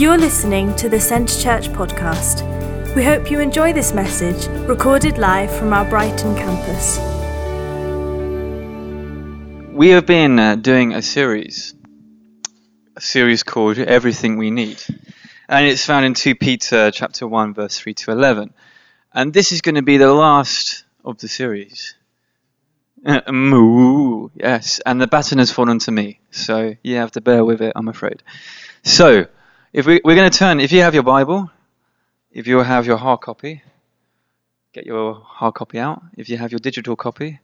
You're listening to the Centre Church podcast. We hope you enjoy this message, recorded live from our Brighton campus. We have been uh, doing a series, a series called Everything We Need. And it's found in 2 Peter chapter 1 verse 3 to 11. And this is going to be the last of the series. Uh, moo, yes, and the baton has fallen to me, so you have to bear with it, I'm afraid. So, if we, we're going to turn, if you have your Bible, if you have your hard copy, get your hard copy out. If you have your digital copy,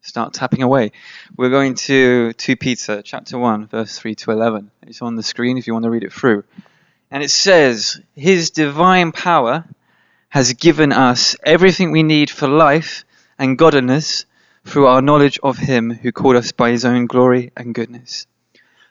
start tapping away. We're going to 2 Peter chapter 1, verse 3 to 11. It's on the screen if you want to read it through. And it says, His divine power has given us everything we need for life and godliness through our knowledge of Him who called us by His own glory and goodness.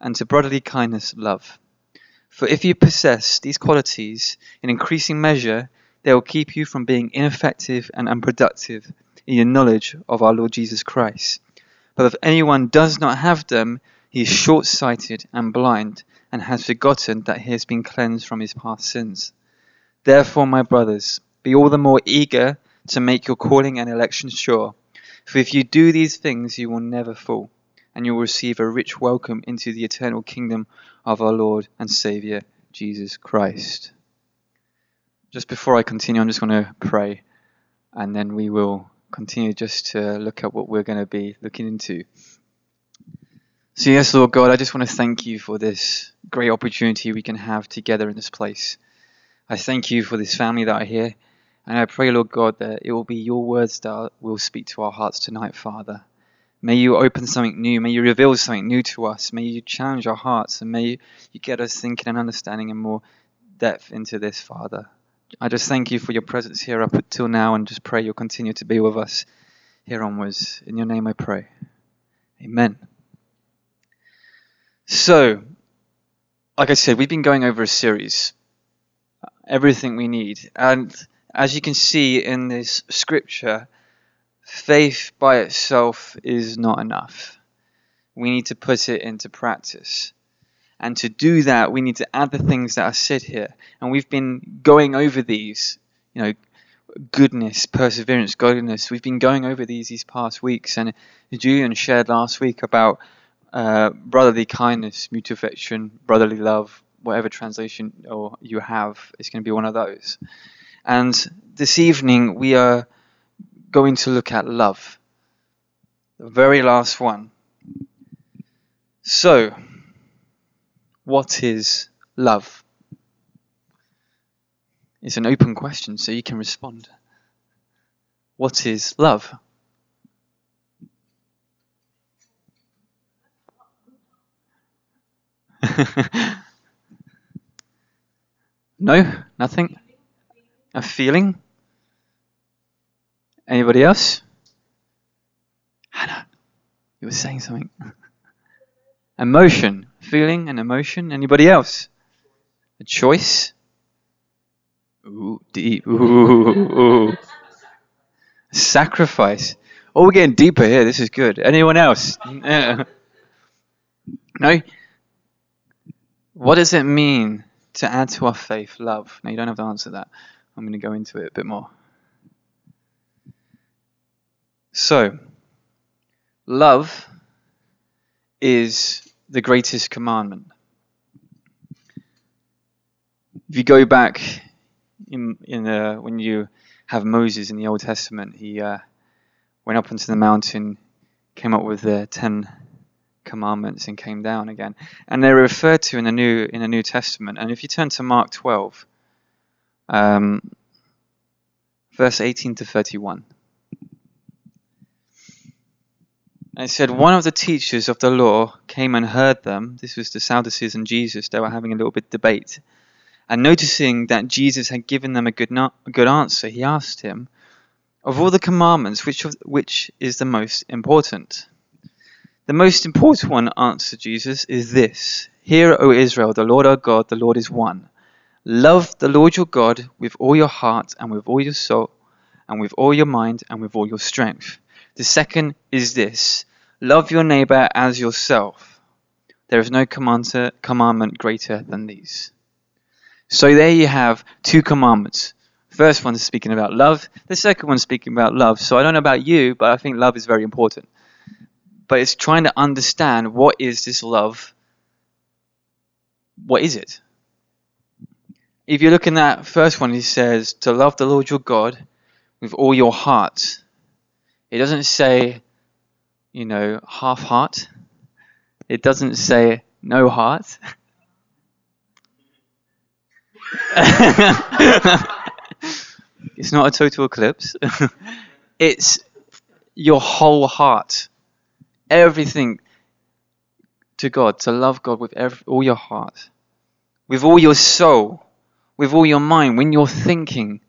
and to brotherly kindness love. For if you possess these qualities in increasing measure, they will keep you from being ineffective and unproductive in your knowledge of our Lord Jesus Christ. But if anyone does not have them, he is short sighted and blind, and has forgotten that he has been cleansed from his past sins. Therefore, my brothers, be all the more eager to make your calling and election sure. For if you do these things, you will never fall and you'll receive a rich welcome into the eternal kingdom of our Lord and Saviour, Jesus Christ. Just before I continue, I'm just going to pray, and then we will continue just to look at what we're going to be looking into. So, yes, Lord God, I just want to thank you for this great opportunity we can have together in this place. I thank you for this family that are here, and I pray, Lord God, that it will be your words that will speak to our hearts tonight, Father. May you open something new. May you reveal something new to us. May you challenge our hearts and may you, get us thinking and understanding in more depth into this, Father. I just thank you for your presence here up until now and just pray you'll continue to be with us here onwards. In your name I pray. Amen. So, like I said, we've been going over a series, uh, Everything We Need. And as you can see in this scripture, faith by itself is not enough. We need to put it into practice. And to do that, we need to add the things that are said here. And we've been going over these, you know, goodness, perseverance, godliness. We've been going over these these past weeks. And Julian shared last week about uh, brotherly kindness, mutual affection, brotherly love, whatever translation or you have, it's going to be one of those. And this evening, we are going to look at love. The very last one. So, what is love? It's an open question, so you can respond. What is love? no? Nothing? A feeling? Anybody else? Hannah, you were saying something. emotion, feeling and emotion. Anybody else? A choice? Ooh, deep. Ooh, ooh. Sacrifice. Oh, we're getting deeper here. This is good. Anyone else? no? What does it mean to add to our faith love? Now, you don't have to answer that. I'm going to go into it a bit more. So, love is the greatest commandment. If you go back in, in uh, when you have Moses in the Old Testament, he uh, went up onto the mountain, came up with the ten commandments, and came down again. And they're referred to in the New in the New Testament. And if you turn to Mark 12, um, verse 18 to 31. And it said, One of the teachers of the law came and heard them. This was the Sadducees and Jesus. They were having a little bit debate. And noticing that Jesus had given them a good, no- a good answer, he asked him, Of all the commandments, which, of, which is the most important? The most important one, answered Jesus, is this Hear, O Israel, the Lord our God, the Lord is one. Love the Lord your God with all your heart and with all your soul and with all your mind and with all your strength. The second is this love your neighbor as yourself. There is no commandment greater than these. So there you have two commandments. First one is speaking about love. The second one is speaking about love. So I don't know about you, but I think love is very important. But it's trying to understand what is this love? What is it? If you look in that first one, he says to love the Lord your God with all your heart. It doesn't say, you know, half heart. It doesn't say no heart. it's not a total eclipse. it's your whole heart. Everything to God, to love God with every, all your heart, with all your soul, with all your mind, when you're thinking.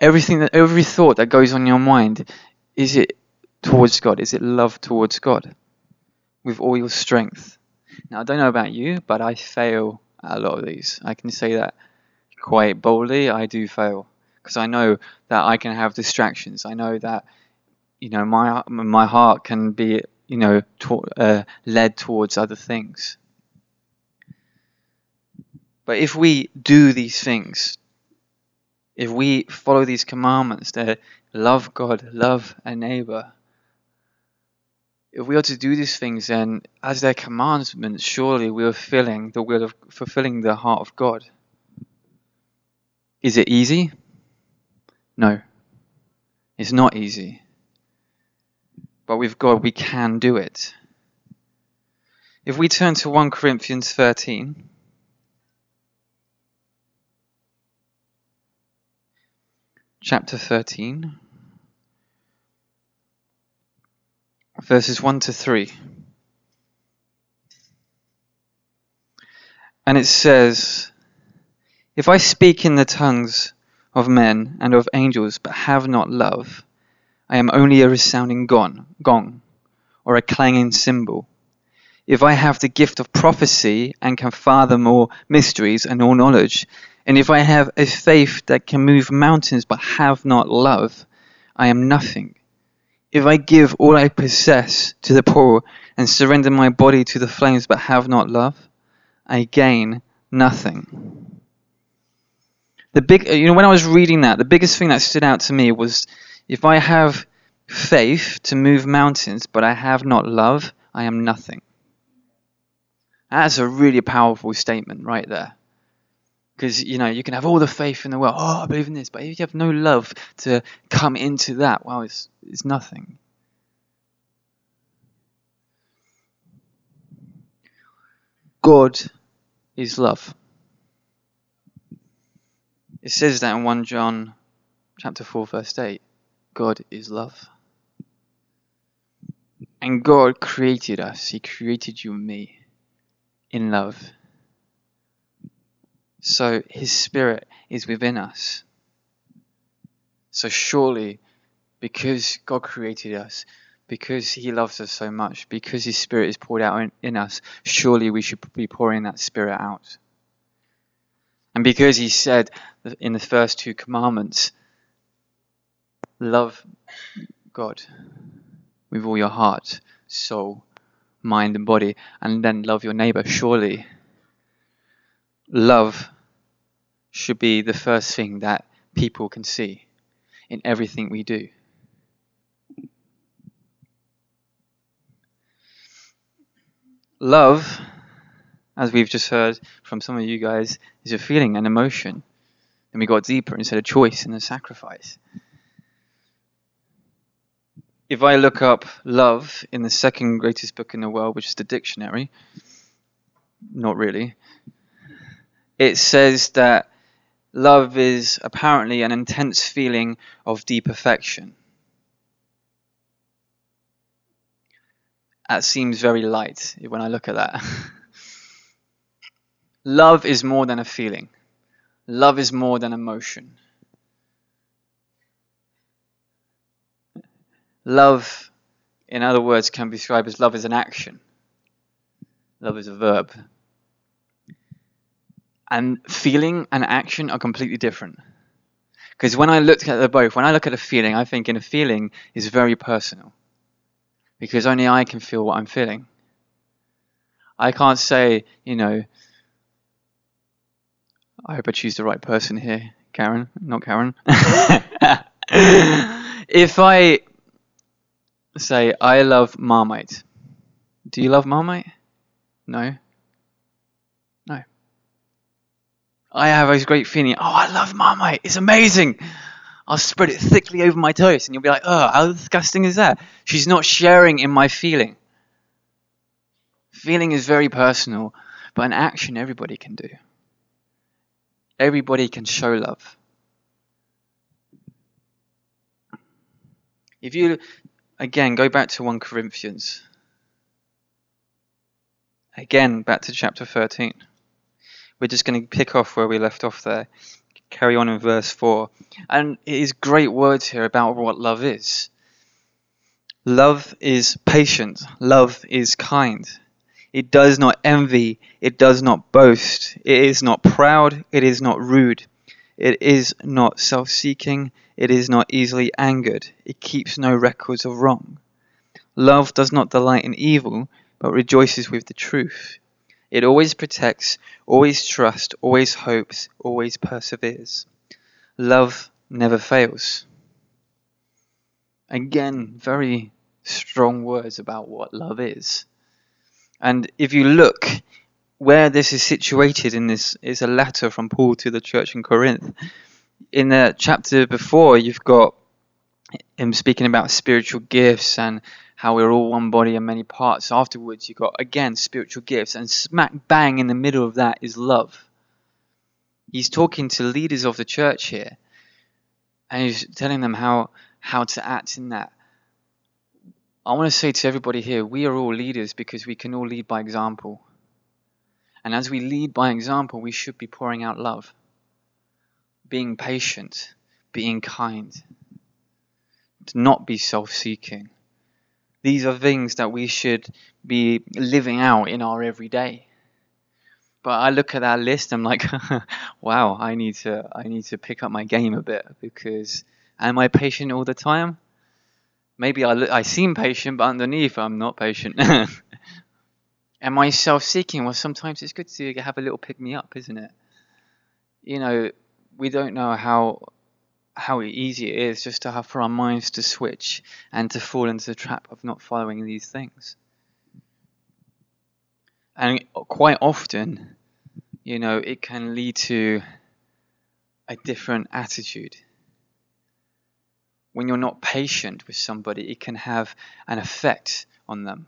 Everything that every thought that goes on your mind, is it towards God? Is it love towards God? With all your strength. Now I don't know about you, but I fail at a lot of these. I can say that quite boldly. I do fail because I know that I can have distractions. I know that you know my my heart can be you know to, uh, led towards other things. But if we do these things, if we follow these commandments to love God, love a neighbor, if we are to do these things, then as their commandments, surely we are filling the will of fulfilling the heart of God. Is it easy? No. It's not easy. But with God we can do it. If we turn to 1 Corinthians 13, chapter 13. Verses 1 to 3. And it says, If I speak in the tongues of men and of angels, but have not love, I am only a resounding gong, gong or a clanging cymbal. If I have the gift of prophecy and can fathom all mysteries and all knowledge, and if I have a faith that can move mountains but have not love, I am nothing. If I give all I possess to the poor and surrender my body to the flames but have not love, I gain nothing. The big, uh, you know, when I was reading that, the biggest thing that stood out to me was if I have faith to move mountains but I have not love, I am nothing. That's a really powerful statement right there. Because, you know, you can have all the faith in the world. Oh, I believe in this. But if you have no love to come into that, well, it's, it's nothing. God is love. It says that in 1 John chapter 4 verse 8. God is love. And God created us. He created you and me in love. So his spirit is within us. So surely, because God created us, because he loves us so much, because his spirit is poured out in, in us, surely we should be pouring that spirit out. And because he said in the first two commandments, love God with all your heart, soul, mind, and body, and then love your neighbor, surely love should be the first thing that people can see in everything we do. Love, as we've just heard from some of you guys, is a feeling, an emotion. And we got deeper and said a choice and a sacrifice. If I look up love in the second greatest book in the world, which is the dictionary, not really, it says that love is apparently an intense feeling of deep affection. That seems very light when I look at that. Love is more than a feeling. Love is more than emotion. Love, in other words, can be described as love is an action. Love is a verb. And feeling and action are completely different. Because when I look at the both, when I look at a feeling, I think in a feeling is very personal. Because only I can feel what I'm feeling. I can't say, you know, I hope I choose the right person here, Karen, not Karen. if I say I love Marmite, do you love Marmite? No. No. I have a great feeling. Oh, I love Marmite. It's amazing. I'll spread it thickly over my toast, and you'll be like, "Oh, how disgusting is that?" She's not sharing in my feeling. Feeling is very personal, but an action everybody can do. Everybody can show love. If you, again, go back to 1 Corinthians, again, back to chapter 13. We're just going to pick off where we left off there, carry on in verse 4. And it is great words here about what love is. Love is patient, love is kind. It does not envy. It does not boast. It is not proud. It is not rude. It is not self seeking. It is not easily angered. It keeps no records of wrong. Love does not delight in evil, but rejoices with the truth. It always protects, always trusts, always hopes, always perseveres. Love never fails. Again, very strong words about what love is. And if you look where this is situated in this is a letter from Paul to the church in Corinth. In the chapter before, you've got him speaking about spiritual gifts and how we're all one body and many parts. Afterwards, you've got again spiritual gifts, and smack bang in the middle of that is love. He's talking to leaders of the church here, and he's telling them how how to act in that. I want to say to everybody here, we are all leaders because we can all lead by example. And as we lead by example, we should be pouring out love, being patient, being kind, to not be self seeking. These are things that we should be living out in our everyday. But I look at that list, I'm like, wow, I need to I need to pick up my game a bit because am I patient all the time? maybe I, I seem patient, but underneath I'm not patient. Am I self-seeking? Well, sometimes it's good to have a little pick me up, isn't it? You know, we don't know how how easy it is just to have for our minds to switch and to fall into the trap of not following these things. And quite often, you know, it can lead to a different attitude when you're not patient with somebody, it can have an effect on them.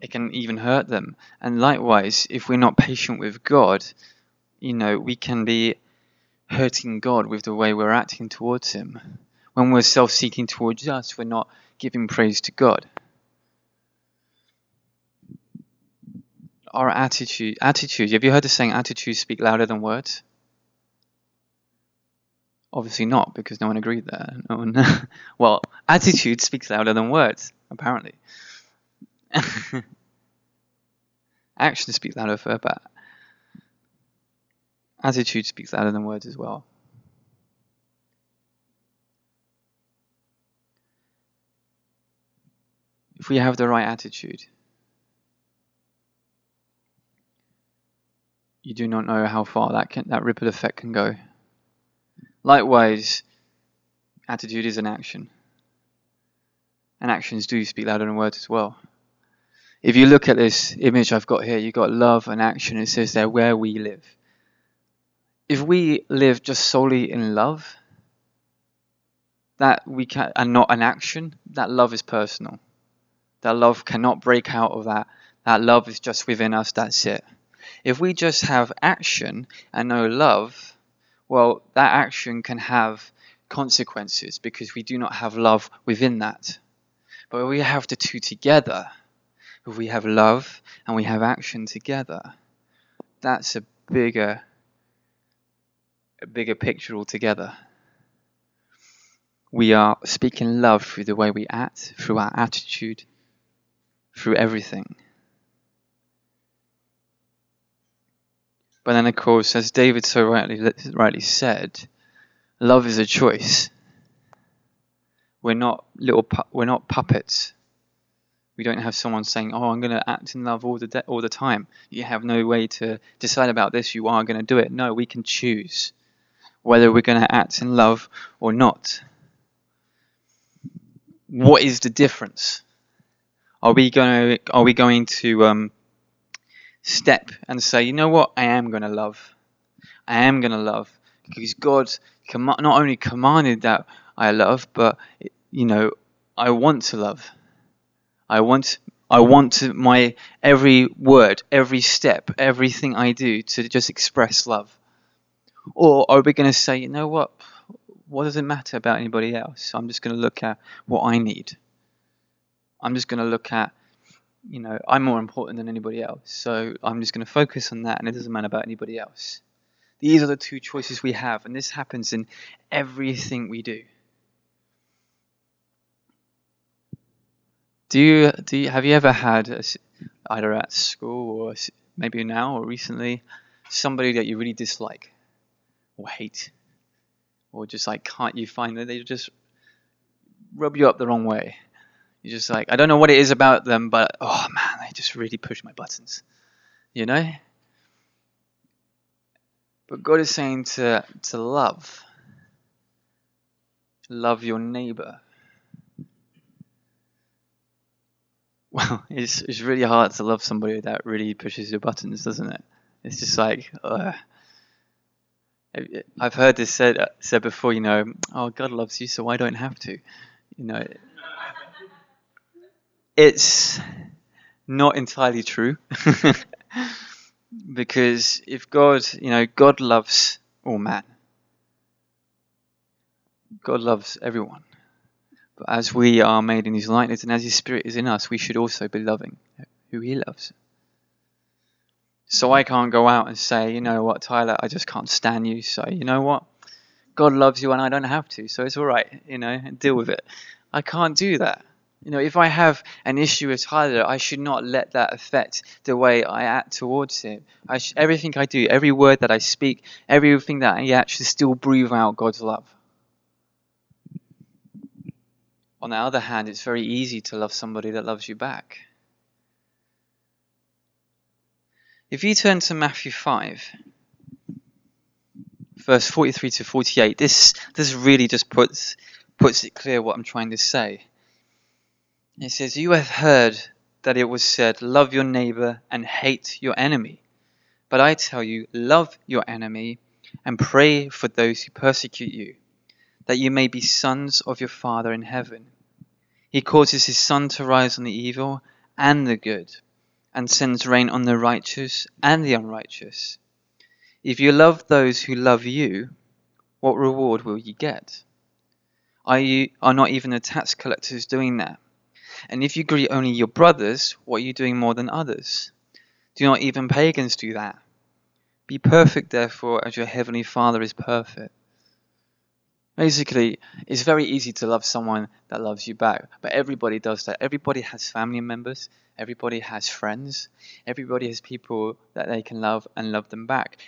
It can even hurt them. And likewise, if we're not patient with God, you know, we can be hurting God with the way we're acting towards Him. When we're self seeking towards us, we're not giving praise to God. Our attitude, attitude, have you heard the saying, attitudes speak louder than words? Obviously not, because no one agreed there. No one. well, attitude speaks louder than words, apparently. Action speak louder but attitude speaks louder than words as well. If we have the right attitude, you do not know how far that can, that ripple effect can go. Likewise, attitude is an action. And actions do speak louder than words as well. If you look at this image I've got here, you've got love and action. It says there where we live. If we live just solely in love, that we can and not an action, that love is personal. That love cannot break out of that. That love is just within us, that's it. If we just have action and no love, well, that action can have consequences because we do not have love within that. But we have the two together, if we have love and we have action together, that's a bigger bigger picture altogether. We are speaking love through the way we act, through our attitude, through everything. But then, of course, as David so rightly rightly said, love is a choice. We're not little. Pu- we're not puppets. We don't have someone saying, "Oh, I'm going to act in love all the de- all the time." You have no way to decide about this. You are going to do it. No, we can choose whether we're going to act in love or not. What is the difference? Are we going to are we going to um, step and say, you know what, I am going to love. I am going to love because God com- not only commanded that I love, but you know, I want to love. I want I want my every word, every step, everything I do to just express love. Or are we going to say, you know what? What does it matter about anybody else? I'm just going to look at what I need. I'm just going to look at you know, I'm more important than anybody else. So I'm just going to focus on that and it doesn't matter about anybody else. These are the two choices we have, and this happens in everything we do. Do you, do you, have you ever had, a, either at school or maybe now or recently, somebody that you really dislike hate? Or just like can't you find that they just rub you up the wrong way? You're just like, I don't know what it is about them, but oh man, they just really push my buttons. You know? But God is saying to, to love. Love your neighbor. Well, it's, it's really hard to love somebody that really pushes your buttons, doesn't it? It's just like, Uh, I've heard this said uh, said before. You know, oh, God loves you, so I don't have to. You know, it's not entirely true because if God, you know, God loves all man. God loves everyone. But as we are made in his likeness and as his spirit is in us, we should also be loving who he loves. So I can't go out and say, you know what, Tyler, I just can't stand you. So, you know what? God loves you and I don't have to. So it's all right, you know, deal with it. I can't do that. You know, if I have an issue with Tyler, I should not let that affect the way I act towards him. I sh- everything I do, every word that I speak, everything that I actually still breathe out God's love. On the other hand, it's very easy to love somebody that loves you back. If you turn to Matthew 5, verse 43 to 48, this, this really just puts, puts it clear what I'm trying to say. It says, You have heard that it was said, Love your neighbor and hate your enemy. But I tell you, love your enemy and pray for those who persecute you, that you may be sons of your Father in heaven. He causes his sun to rise on the evil and the good, and sends rain on the righteous and the unrighteous. If you love those who love you, what reward will you get? Are you are not even the tax collectors doing that? And if you greet only your brothers, what are you doing more than others? Do not even pagans do that? Be perfect, therefore, as your heavenly Father is perfect. Basically, it's very easy to love someone that loves you back, but everybody does that. Everybody has family members, everybody has friends, everybody has people that they can love and love them back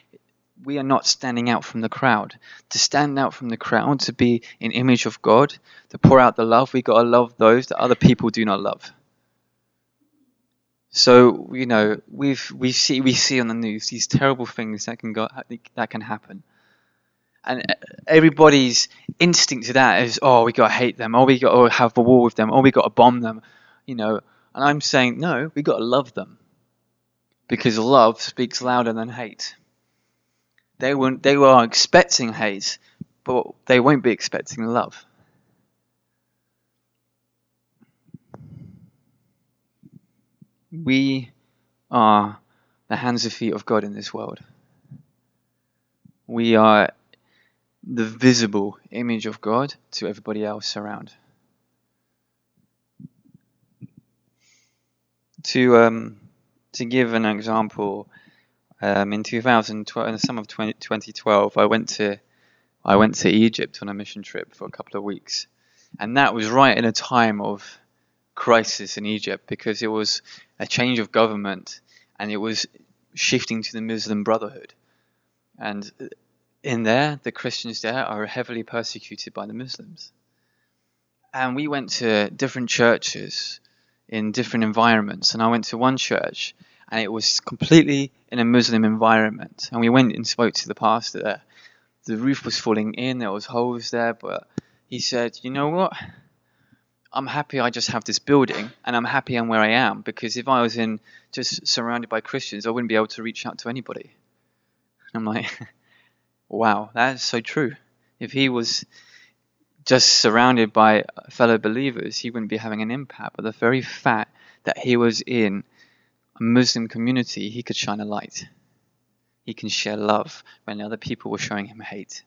we are not standing out from the crowd. To stand out from the crowd, to be in image of God, to pour out the love, we got to love those that other people do not love. So you know we've we see we see on the news these terrible things that can go that can happen, and uh, everybody's instinct to that is oh we got to hate them, oh we got to have a war with them, oh we got to bomb them, you know. And I'm saying no, we got to love them, because love speaks louder than hate. They won't. They were expecting hate, but they won't be expecting love. We are the hands and feet of God in this world. We are the visible image of God to everybody else around. to um, to give an example, um, in 2012, in the summer of 20, 2012, I went to I went to Egypt on a mission trip for a couple of weeks, and that was right in a time of crisis in Egypt because it was a change of government and it was shifting to the Muslim Brotherhood, and in there the Christians there are heavily persecuted by the Muslims, and we went to different churches in different environments, and I went to one church and it was completely in a Muslim environment. And we went and spoke to the pastor there. The roof was falling in, there was holes there, but he said, "You know what? I'm happy I just have this building, and I'm happy I'm where I am because if I was in just surrounded by Christians, I wouldn't be able to reach out to anybody." And I'm like, "Wow, that is so true. If he was just surrounded by fellow believers, he wouldn't be having an impact. But the very fact that he was in a Muslim community, he could shine a light. He can share love when other people were showing him hate.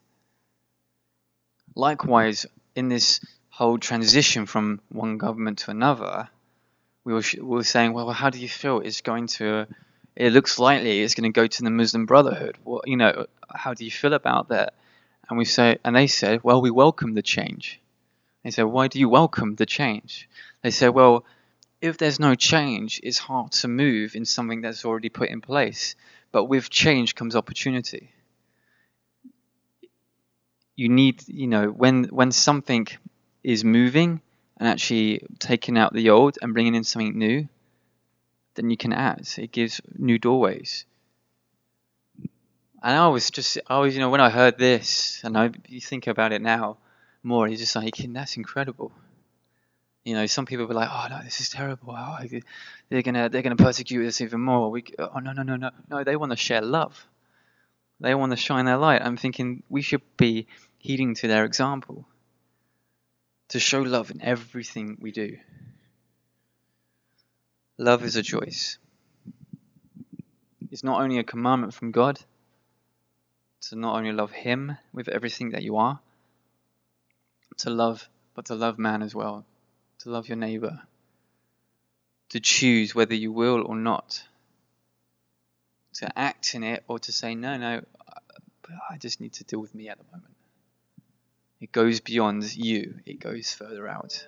Likewise, in this whole transition from one government to another, we were, we were saying, well, how do you feel it's going to, it looks likely it's going to go to the Muslim Brotherhood. Well, you know, how do you feel about that? And we say, and they said, well, we welcome the change. They said, why do you welcome the change? They said, well, if there's no change, it's hard to move in something that's already put in place. But with change comes opportunity. You need, you know, when when something is moving and actually taking out the old and bringing in something new, then you can add. It gives new doorways. And I was just, I was, you know, when I heard this, and I you think about it now more, you're just like, that's incredible. You know, some people were like, "Oh no, this is terrible. Oh, they're gonna they're gonna persecute us even more." We, oh no no no no no. They want to share love. They want to shine their light. I'm thinking we should be heeding to their example. To show love in everything we do. Love is a choice. It's not only a commandment from God to not only love Him with everything that you are, to love, but to love man as well to love your neighbor, to choose whether you will or not, to act in it or to say, no, no, I just need to deal with me at the moment. It goes beyond you, it goes further out.